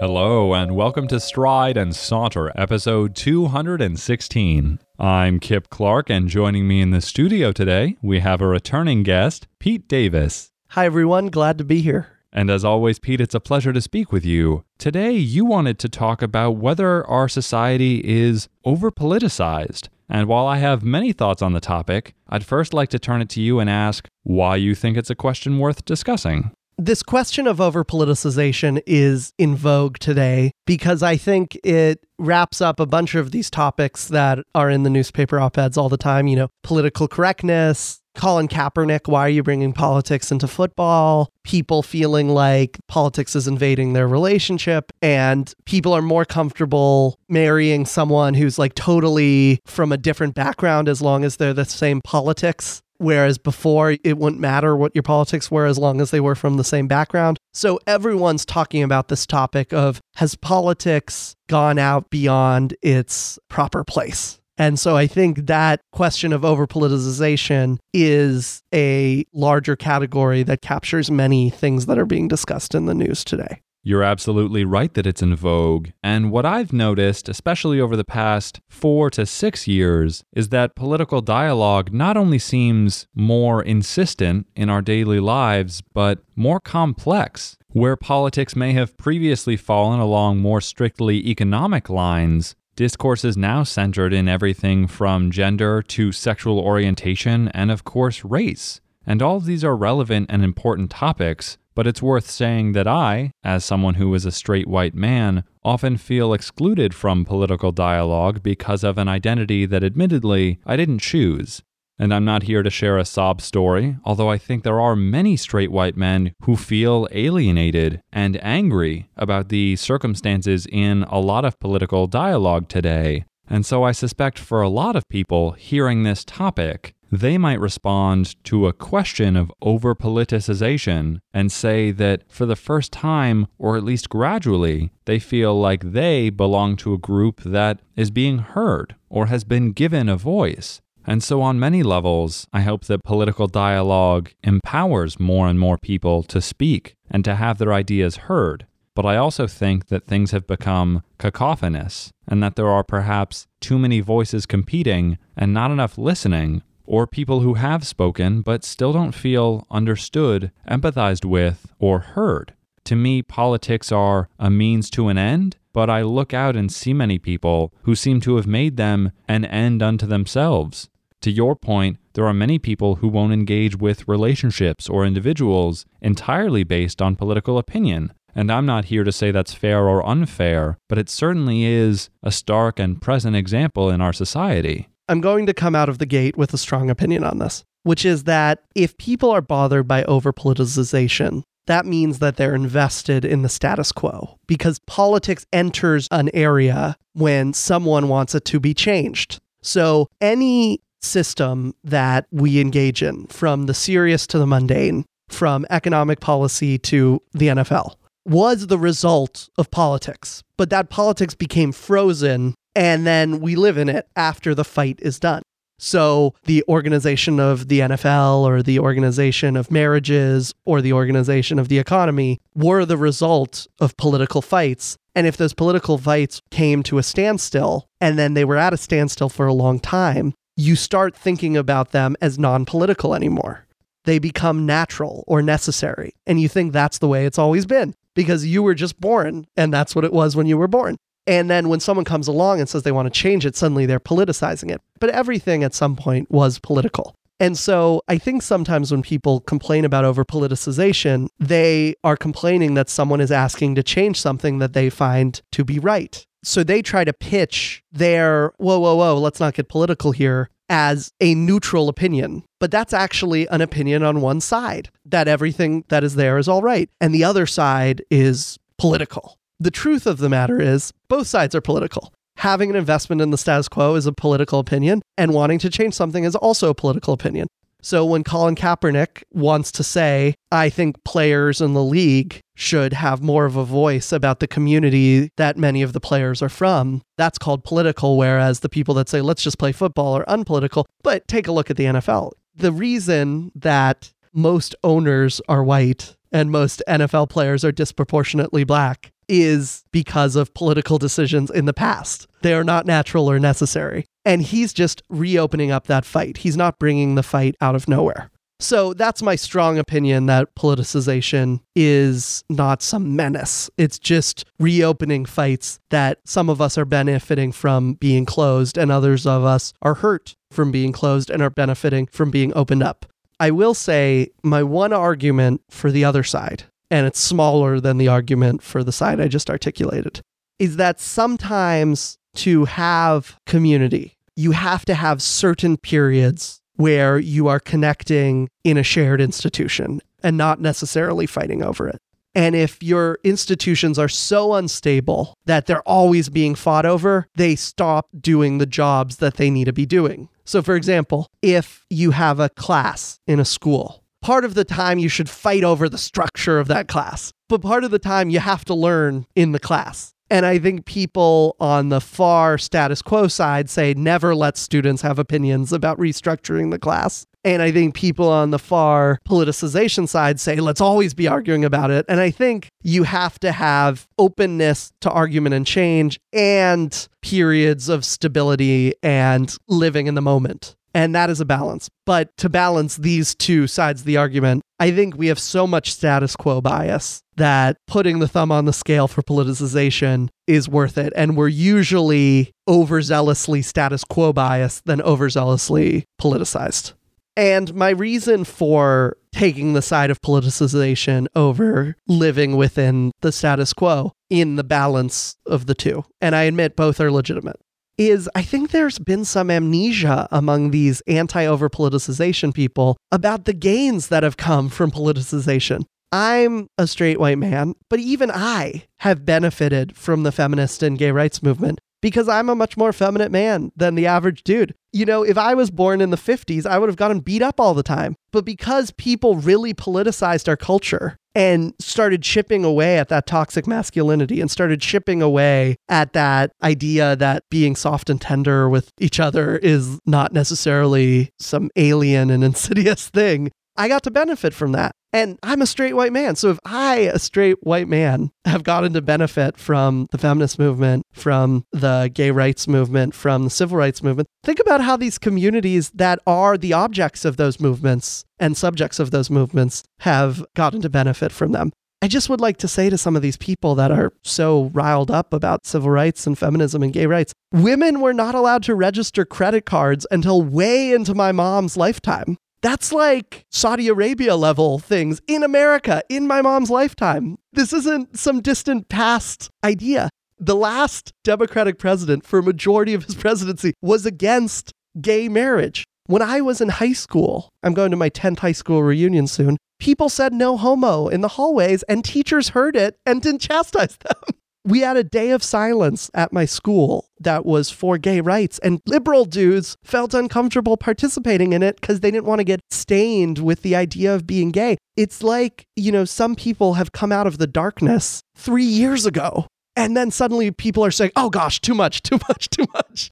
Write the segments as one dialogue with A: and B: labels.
A: Hello, and welcome to Stride and Saunter, episode 216. I'm Kip Clark, and joining me in the studio today, we have a returning guest, Pete Davis.
B: Hi, everyone. Glad to be here.
A: And as always, Pete, it's a pleasure to speak with you. Today, you wanted to talk about whether our society is over politicized. And while I have many thoughts on the topic, I'd first like to turn it to you and ask why you think it's a question worth discussing.
B: This question of over politicization is in vogue today because I think it wraps up a bunch of these topics that are in the newspaper op eds all the time. You know, political correctness, Colin Kaepernick, why are you bringing politics into football? People feeling like politics is invading their relationship, and people are more comfortable marrying someone who's like totally from a different background as long as they're the same politics. Whereas before, it wouldn't matter what your politics were as long as they were from the same background. So everyone's talking about this topic of has politics gone out beyond its proper place? And so I think that question of over politicization is a larger category that captures many things that are being discussed in the news today.
A: You're absolutely right that it's in vogue. And what I've noticed, especially over the past four to six years, is that political dialogue not only seems more insistent in our daily lives, but more complex. Where politics may have previously fallen along more strictly economic lines, Discourse is now centered in everything from gender to sexual orientation and, of course, race. And all of these are relevant and important topics, but it's worth saying that I, as someone who is a straight white man, often feel excluded from political dialogue because of an identity that admittedly I didn't choose. And I'm not here to share a sob story, although I think there are many straight white men who feel alienated and angry about the circumstances in a lot of political dialogue today. And so I suspect for a lot of people hearing this topic, they might respond to a question of over politicization and say that for the first time, or at least gradually, they feel like they belong to a group that is being heard or has been given a voice. And so, on many levels, I hope that political dialogue empowers more and more people to speak and to have their ideas heard. But I also think that things have become cacophonous and that there are perhaps too many voices competing and not enough listening, or people who have spoken but still don't feel understood, empathized with, or heard. To me, politics are a means to an end, but I look out and see many people who seem to have made them an end unto themselves. To your point, there are many people who won't engage with relationships or individuals entirely based on political opinion. And I'm not here to say that's fair or unfair, but it certainly is a stark and present example in our society.
B: I'm going to come out of the gate with a strong opinion on this, which is that if people are bothered by over politicization, that means that they're invested in the status quo because politics enters an area when someone wants it to be changed. So, any system that we engage in, from the serious to the mundane, from economic policy to the NFL, was the result of politics. But that politics became frozen, and then we live in it after the fight is done. So, the organization of the NFL or the organization of marriages or the organization of the economy were the result of political fights. And if those political fights came to a standstill and then they were at a standstill for a long time, you start thinking about them as non political anymore. They become natural or necessary. And you think that's the way it's always been because you were just born and that's what it was when you were born. And then when someone comes along and says they want to change it, suddenly they're politicizing it. But everything at some point was political. And so I think sometimes when people complain about over politicization, they are complaining that someone is asking to change something that they find to be right. So they try to pitch their, whoa, whoa, whoa, let's not get political here, as a neutral opinion. But that's actually an opinion on one side that everything that is there is all right. And the other side is political. The truth of the matter is, both sides are political. Having an investment in the status quo is a political opinion, and wanting to change something is also a political opinion. So when Colin Kaepernick wants to say, I think players in the league should have more of a voice about the community that many of the players are from, that's called political. Whereas the people that say, let's just play football are unpolitical. But take a look at the NFL. The reason that most owners are white and most NFL players are disproportionately black is because of political decisions in the past. They are not natural or necessary. And he's just reopening up that fight. He's not bringing the fight out of nowhere. So that's my strong opinion that politicization is not some menace. It's just reopening fights that some of us are benefiting from being closed and others of us are hurt from being closed and are benefiting from being opened up. I will say my one argument for the other side, and it's smaller than the argument for the side I just articulated, is that sometimes to have community, you have to have certain periods where you are connecting in a shared institution and not necessarily fighting over it. And if your institutions are so unstable that they're always being fought over, they stop doing the jobs that they need to be doing. So, for example, if you have a class in a school, part of the time you should fight over the structure of that class, but part of the time you have to learn in the class. And I think people on the far status quo side say never let students have opinions about restructuring the class. And I think people on the far politicization side say, let's always be arguing about it. And I think you have to have openness to argument and change and periods of stability and living in the moment. And that is a balance. But to balance these two sides of the argument, I think we have so much status quo bias that putting the thumb on the scale for politicization is worth it. And we're usually overzealously status quo biased than overzealously politicized. And my reason for taking the side of politicization over living within the status quo in the balance of the two, and I admit both are legitimate, is I think there's been some amnesia among these anti over politicization people about the gains that have come from politicization. I'm a straight white man, but even I have benefited from the feminist and gay rights movement because I'm a much more feminine man than the average dude. You know, if I was born in the 50s, I would have gotten beat up all the time. But because people really politicized our culture and started chipping away at that toxic masculinity and started chipping away at that idea that being soft and tender with each other is not necessarily some alien and insidious thing, I got to benefit from that. And I'm a straight white man. So if I, a straight white man, have gotten to benefit from the feminist movement, from the gay rights movement, from the civil rights movement, think about how these communities that are the objects of those movements and subjects of those movements have gotten to benefit from them. I just would like to say to some of these people that are so riled up about civil rights and feminism and gay rights women were not allowed to register credit cards until way into my mom's lifetime. That's like Saudi Arabia level things in America in my mom's lifetime. This isn't some distant past idea. The last Democratic president for a majority of his presidency was against gay marriage. When I was in high school, I'm going to my 10th high school reunion soon, people said no homo in the hallways and teachers heard it and didn't chastise them. we had a day of silence at my school that was for gay rights, and liberal dudes felt uncomfortable participating in it because they didn't want to get stained with the idea of being gay. It's like, you know, some people have come out of the darkness three years ago, and then suddenly people are saying, oh gosh, too much, too much, too much.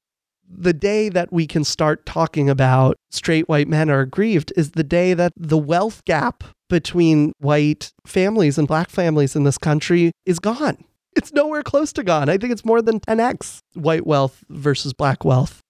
B: The day that we can start talking about straight white men are aggrieved is the day that the wealth gap between white families and black families in this country is gone it's nowhere close to gone. I think it's more than 10x white wealth versus black wealth.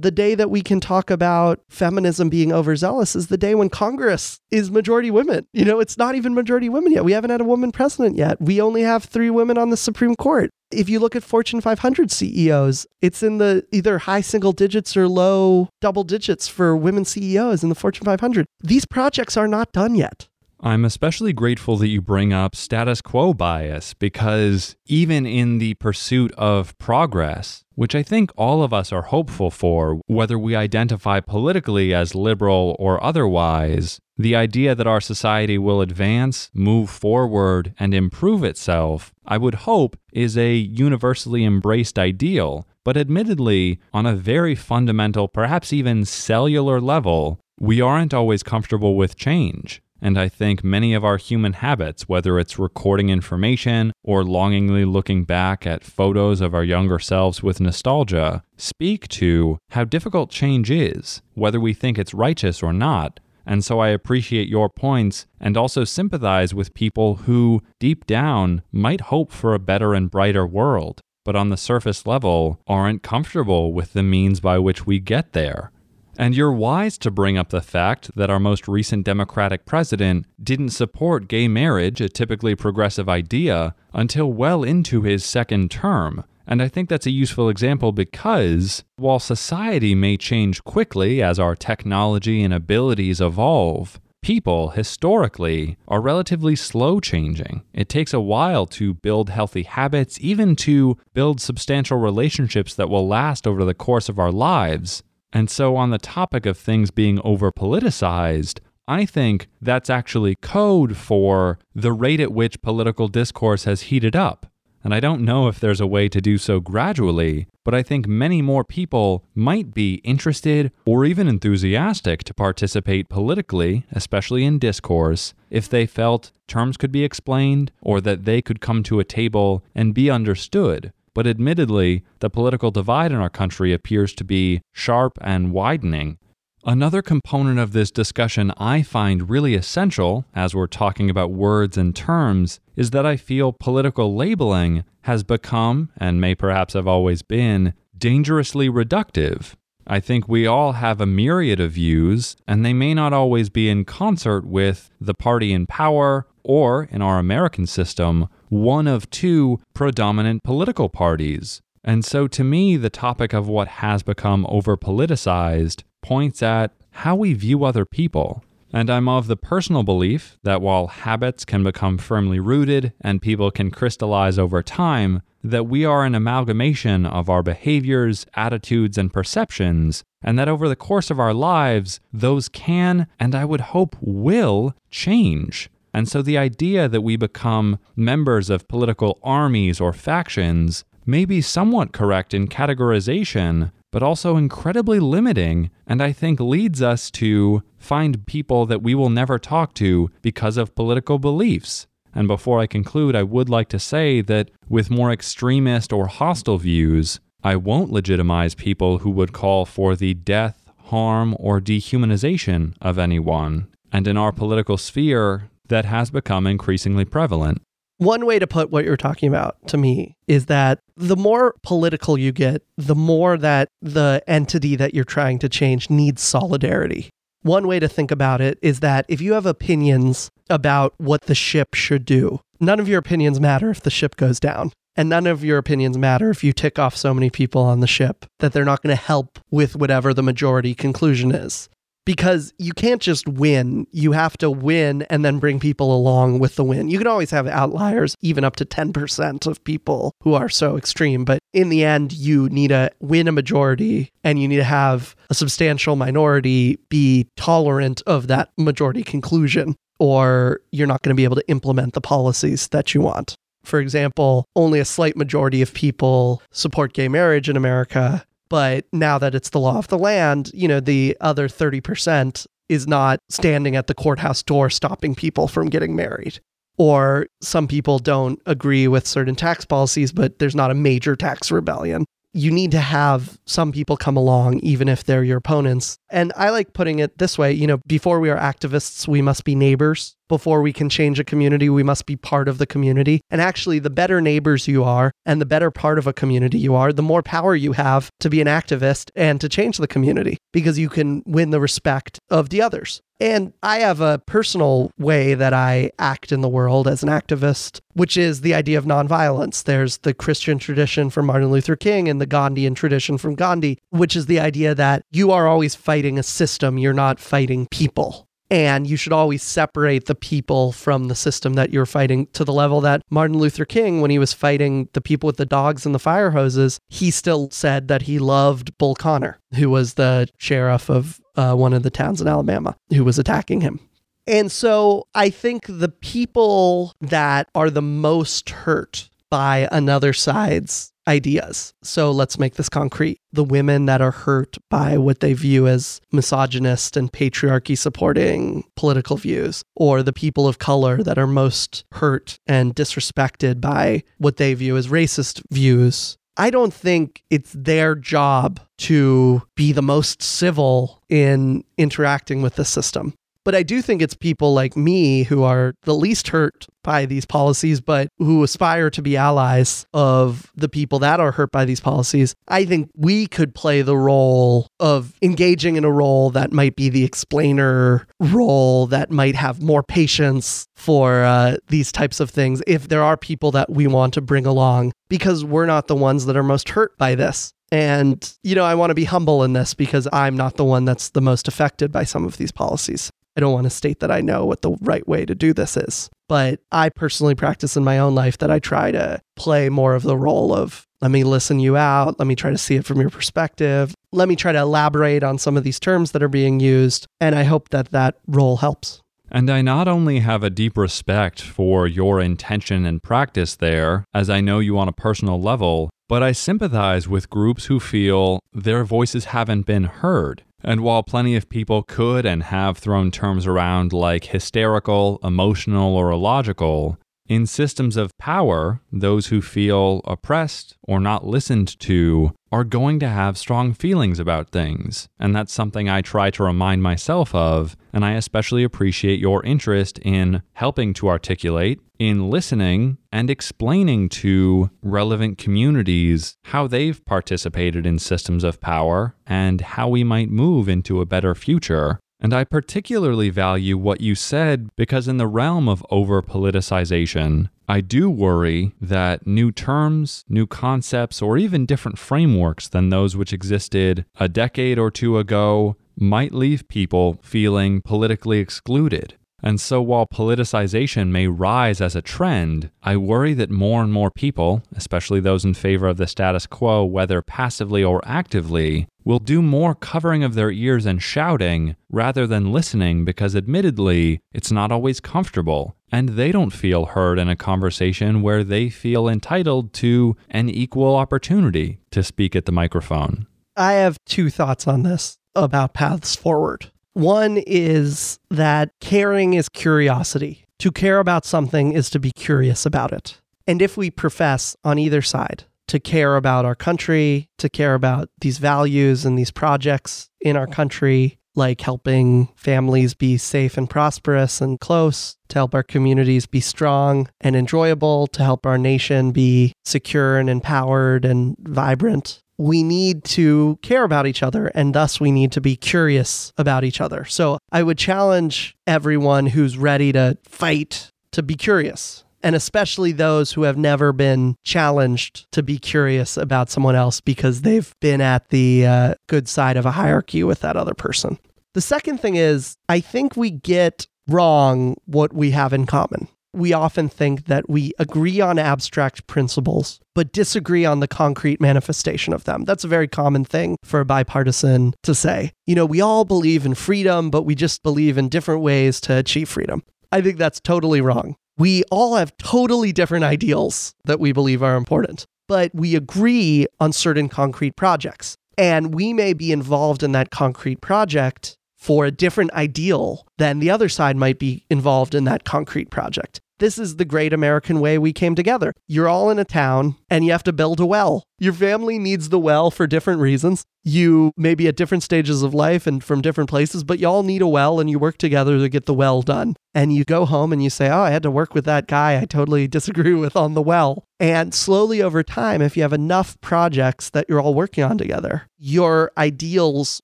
B: The day that we can talk about feminism being overzealous is the day when Congress is majority women. You know, it's not even majority women yet. We haven't had a woman president yet. We only have three women on the Supreme Court. If you look at Fortune 500 CEOs, it's in the either high single digits or low double digits for women CEOs in the Fortune 500. These projects are not done yet.
A: I'm especially grateful that you bring up status quo bias because even in the pursuit of progress, which I think all of us are hopeful for, whether we identify politically as liberal or otherwise, the idea that our society will advance, move forward, and improve itself, I would hope, is a universally embraced ideal. But admittedly, on a very fundamental, perhaps even cellular level, we aren't always comfortable with change. And I think many of our human habits, whether it's recording information or longingly looking back at photos of our younger selves with nostalgia, speak to how difficult change is, whether we think it's righteous or not. And so I appreciate your points and also sympathize with people who, deep down, might hope for a better and brighter world, but on the surface level aren't comfortable with the means by which we get there. And you're wise to bring up the fact that our most recent Democratic president didn't support gay marriage, a typically progressive idea, until well into his second term. And I think that's a useful example because while society may change quickly as our technology and abilities evolve, people historically are relatively slow changing. It takes a while to build healthy habits, even to build substantial relationships that will last over the course of our lives. And so, on the topic of things being over politicized, I think that's actually code for the rate at which political discourse has heated up. And I don't know if there's a way to do so gradually, but I think many more people might be interested or even enthusiastic to participate politically, especially in discourse, if they felt terms could be explained or that they could come to a table and be understood but admittedly, the political divide in our country appears to be sharp and widening. Another component of this discussion I find really essential as we're talking about words and terms is that I feel political labeling has become, and may perhaps have always been, dangerously reductive. I think we all have a myriad of views, and they may not always be in concert with the party in power or, in our American system, one of two predominant political parties. And so, to me, the topic of what has become over politicized points at how we view other people. And I'm of the personal belief that while habits can become firmly rooted and people can crystallize over time, that we are an amalgamation of our behaviors, attitudes, and perceptions, and that over the course of our lives, those can, and I would hope will, change. And so the idea that we become members of political armies or factions may be somewhat correct in categorization, but also incredibly limiting, and I think leads us to find people that we will never talk to because of political beliefs. And before I conclude, I would like to say that with more extremist or hostile views, I won't legitimize people who would call for the death, harm, or dehumanization of anyone. And in our political sphere, that has become increasingly prevalent.
B: One way to put what you're talking about to me is that the more political you get, the more that the entity that you're trying to change needs solidarity. One way to think about it is that if you have opinions about what the ship should do, none of your opinions matter if the ship goes down. And none of your opinions matter if you tick off so many people on the ship that they're not going to help with whatever the majority conclusion is because you can't just win. You have to win and then bring people along with the win. You can always have outliers, even up to 10% of people who are so extreme. But in the end, you need to win a majority and you need to have a substantial minority be tolerant of that majority conclusion, or you're not going to be able to implement the policies that you want. For example, only a slight majority of people support gay marriage in America, but now that it's the law of the land, you know, the other 30% is not standing at the courthouse door stopping people from getting married. Or some people don't agree with certain tax policies, but there's not a major tax rebellion you need to have some people come along, even if they're your opponents. And I like putting it this way you know, before we are activists, we must be neighbors. Before we can change a community, we must be part of the community. And actually, the better neighbors you are and the better part of a community you are, the more power you have to be an activist and to change the community because you can win the respect of the others. And I have a personal way that I act in the world as an activist, which is the idea of nonviolence. There's the Christian tradition from Martin Luther King and the Gandhian tradition from Gandhi, which is the idea that you are always fighting a system, you're not fighting people. And you should always separate the people from the system that you're fighting to the level that Martin Luther King, when he was fighting the people with the dogs and the fire hoses, he still said that he loved Bull Connor, who was the sheriff of uh, one of the towns in Alabama, who was attacking him. And so I think the people that are the most hurt by another side's ideas. So let's make this concrete. The women that are hurt by what they view as misogynist and patriarchy supporting political views, or the people of color that are most hurt and disrespected by what they view as racist views. I don't think it's their job to be the most civil in interacting with the system. But I do think it's people like me who are the least hurt by these policies, but who aspire to be allies of the people that are hurt by these policies. I think we could play the role of engaging in a role that might be the explainer role, that might have more patience for uh, these types of things if there are people that we want to bring along, because we're not the ones that are most hurt by this. And, you know, I want to be humble in this because I'm not the one that's the most affected by some of these policies. I don't want to state that I know what the right way to do this is. But I personally practice in my own life that I try to play more of the role of let me listen you out. Let me try to see it from your perspective. Let me try to elaborate on some of these terms that are being used. And I hope that that role helps.
A: And I not only have a deep respect for your intention and practice there, as I know you on a personal level, but I sympathize with groups who feel their voices haven't been heard. And while plenty of people could and have thrown terms around like hysterical, emotional, or illogical, in systems of power, those who feel oppressed or not listened to are going to have strong feelings about things. And that's something I try to remind myself of. And I especially appreciate your interest in helping to articulate, in listening, and explaining to relevant communities how they've participated in systems of power and how we might move into a better future. And I particularly value what you said because, in the realm of over politicization, I do worry that new terms, new concepts, or even different frameworks than those which existed a decade or two ago might leave people feeling politically excluded. And so, while politicization may rise as a trend, I worry that more and more people, especially those in favor of the status quo, whether passively or actively, will do more covering of their ears and shouting rather than listening because, admittedly, it's not always comfortable, and they don't feel heard in a conversation where they feel entitled to an equal opportunity to speak at the microphone.
B: I have two thoughts on this about paths forward. One is that caring is curiosity. To care about something is to be curious about it. And if we profess on either side to care about our country, to care about these values and these projects in our country, like helping families be safe and prosperous and close, to help our communities be strong and enjoyable, to help our nation be secure and empowered and vibrant, we need to care about each other and thus we need to be curious about each other. So I would challenge everyone who's ready to fight to be curious. And especially those who have never been challenged to be curious about someone else because they've been at the uh, good side of a hierarchy with that other person. The second thing is, I think we get wrong what we have in common we often think that we agree on abstract principles, but disagree on the concrete manifestation of them. That's a very common thing for a bipartisan to say. You know, we all believe in freedom, but we just believe in different ways to achieve freedom. I think that's totally wrong. We all have totally different ideals that we believe are important, but we agree on certain concrete projects. And we may be involved in that concrete project for a different ideal than the other side might be involved in that concrete project. This is the great American way we came together. You're all in a town and you have to build a well. Your family needs the well for different reasons. You may be at different stages of life and from different places, but you all need a well and you work together to get the well done. And you go home and you say, Oh, I had to work with that guy I totally disagree with on the well. And slowly over time, if you have enough projects that you're all working on together, your ideals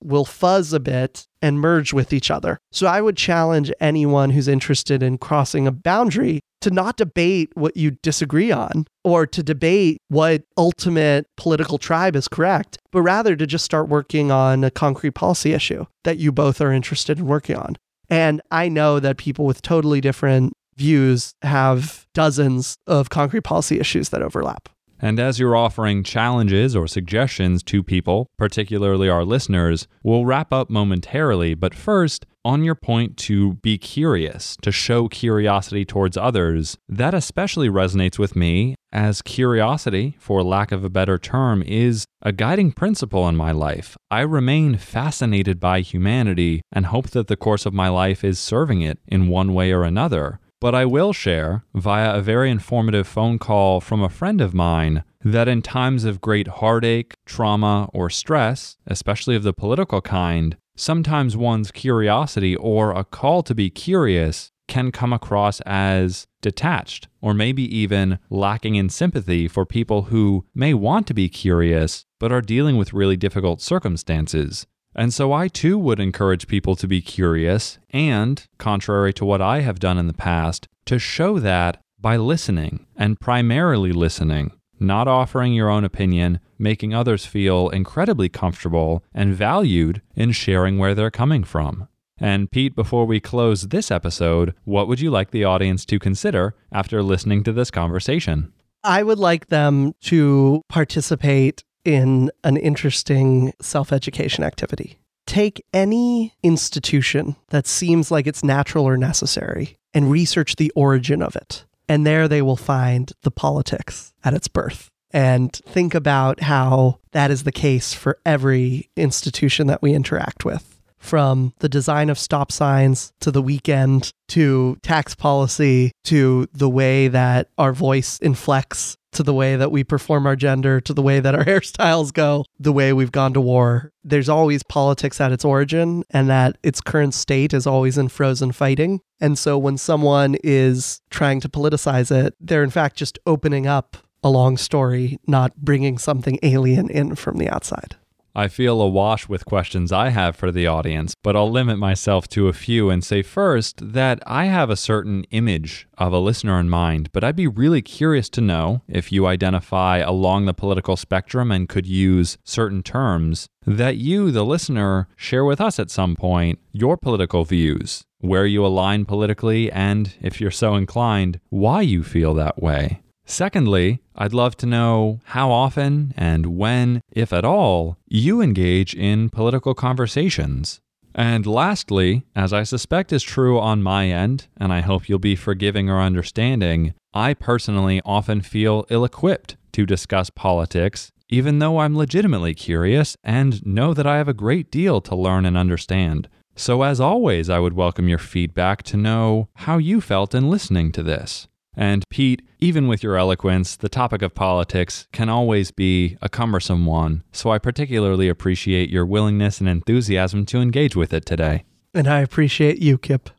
B: will fuzz a bit and merge with each other. So I would challenge anyone who's interested in crossing a boundary to not debate what you disagree on or to debate what ultimate political tribe is correct, but rather to just start working on a concrete policy issue that you both are interested in working on. And I know that people with totally different views have dozens of concrete policy issues that overlap.
A: And as you're offering challenges or suggestions to people, particularly our listeners, we'll wrap up momentarily. But first, on your point to be curious, to show curiosity towards others, that especially resonates with me as curiosity, for lack of a better term, is a guiding principle in my life. I remain fascinated by humanity and hope that the course of my life is serving it in one way or another. But I will share, via a very informative phone call from a friend of mine, that in times of great heartache, trauma, or stress, especially of the political kind, sometimes one's curiosity or a call to be curious can come across as detached or maybe even lacking in sympathy for people who may want to be curious but are dealing with really difficult circumstances. And so I too would encourage people to be curious and, contrary to what I have done in the past, to show that by listening and primarily listening not offering your own opinion, making others feel incredibly comfortable and valued in sharing where they're coming from. And Pete, before we close this episode, what would you like the audience to consider after listening to this conversation?
B: I would like them to participate in an interesting self education activity. Take any institution that seems like it's natural or necessary and research the origin of it. And there they will find the politics at its birth. And think about how that is the case for every institution that we interact with from the design of stop signs to the weekend to tax policy to the way that our voice inflects to the way that we perform our gender to the way that our hairstyles go the way we've gone to war. There's always politics at its origin and that its current state is always in frozen fighting. And so when someone is trying to politicize it they're in fact just opening up a long story not bringing something alien in from the outside
A: I feel awash with questions I have for the audience, but I'll limit myself to a few and say first that I have a certain image of a listener in mind, but I'd be really curious to know if you identify along the political spectrum and could use certain terms that you, the listener, share with us at some point your political views, where you align politically, and if you're so inclined, why you feel that way. Secondly, I'd love to know how often and when, if at all, you engage in political conversations. And lastly, as I suspect is true on my end, and I hope you'll be forgiving or understanding, I personally often feel ill equipped to discuss politics, even though I'm legitimately curious and know that I have a great deal to learn and understand. So, as always, I would welcome your feedback to know how you felt in listening to this. And Pete, even with your eloquence, the topic of politics can always be a cumbersome one, so I particularly appreciate your willingness and enthusiasm to engage with it today.
B: And I appreciate you, Kip.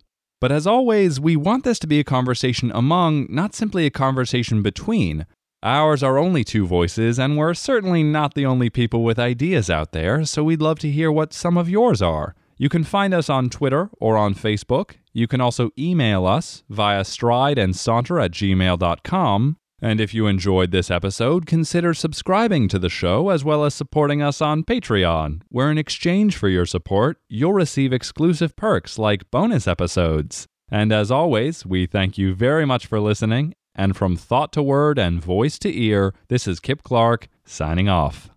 A: But as always, we want this to be a conversation among, not simply a conversation between. Ours are only two voices, and we're certainly not the only people with ideas out there, so we'd love to hear what some of yours are. You can find us on Twitter or on Facebook. You can also email us via strideandsaunter at gmail.com. And if you enjoyed this episode, consider subscribing to the show as well as supporting us on Patreon, where in exchange for your support, you'll receive exclusive perks like bonus episodes. And as always, we thank you very much for listening. And from thought to word and voice to ear, this is Kip Clark signing off.